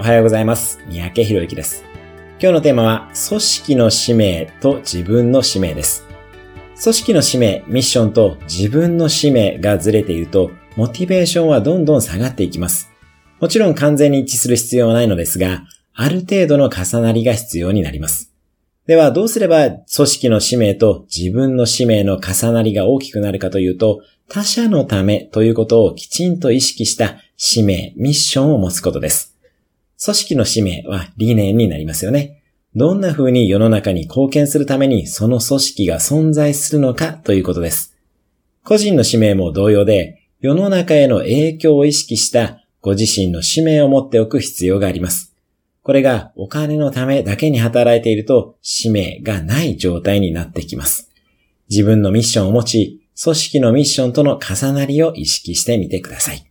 おはようございます。三宅博之です。今日のテーマは、組織の使命と自分の使命です。組織の使命、ミッションと自分の使命がずれていると、モチベーションはどんどん下がっていきます。もちろん完全に一致する必要はないのですが、ある程度の重なりが必要になります。では、どうすれば組織の使命と自分の使命の重なりが大きくなるかというと、他者のためということをきちんと意識した使命、ミッションを持つことです。組織の使命は理念になりますよね。どんな風に世の中に貢献するためにその組織が存在するのかということです。個人の使命も同様で、世の中への影響を意識したご自身の使命を持っておく必要があります。これがお金のためだけに働いていると使命がない状態になってきます。自分のミッションを持ち、組織のミッションとの重なりを意識してみてください。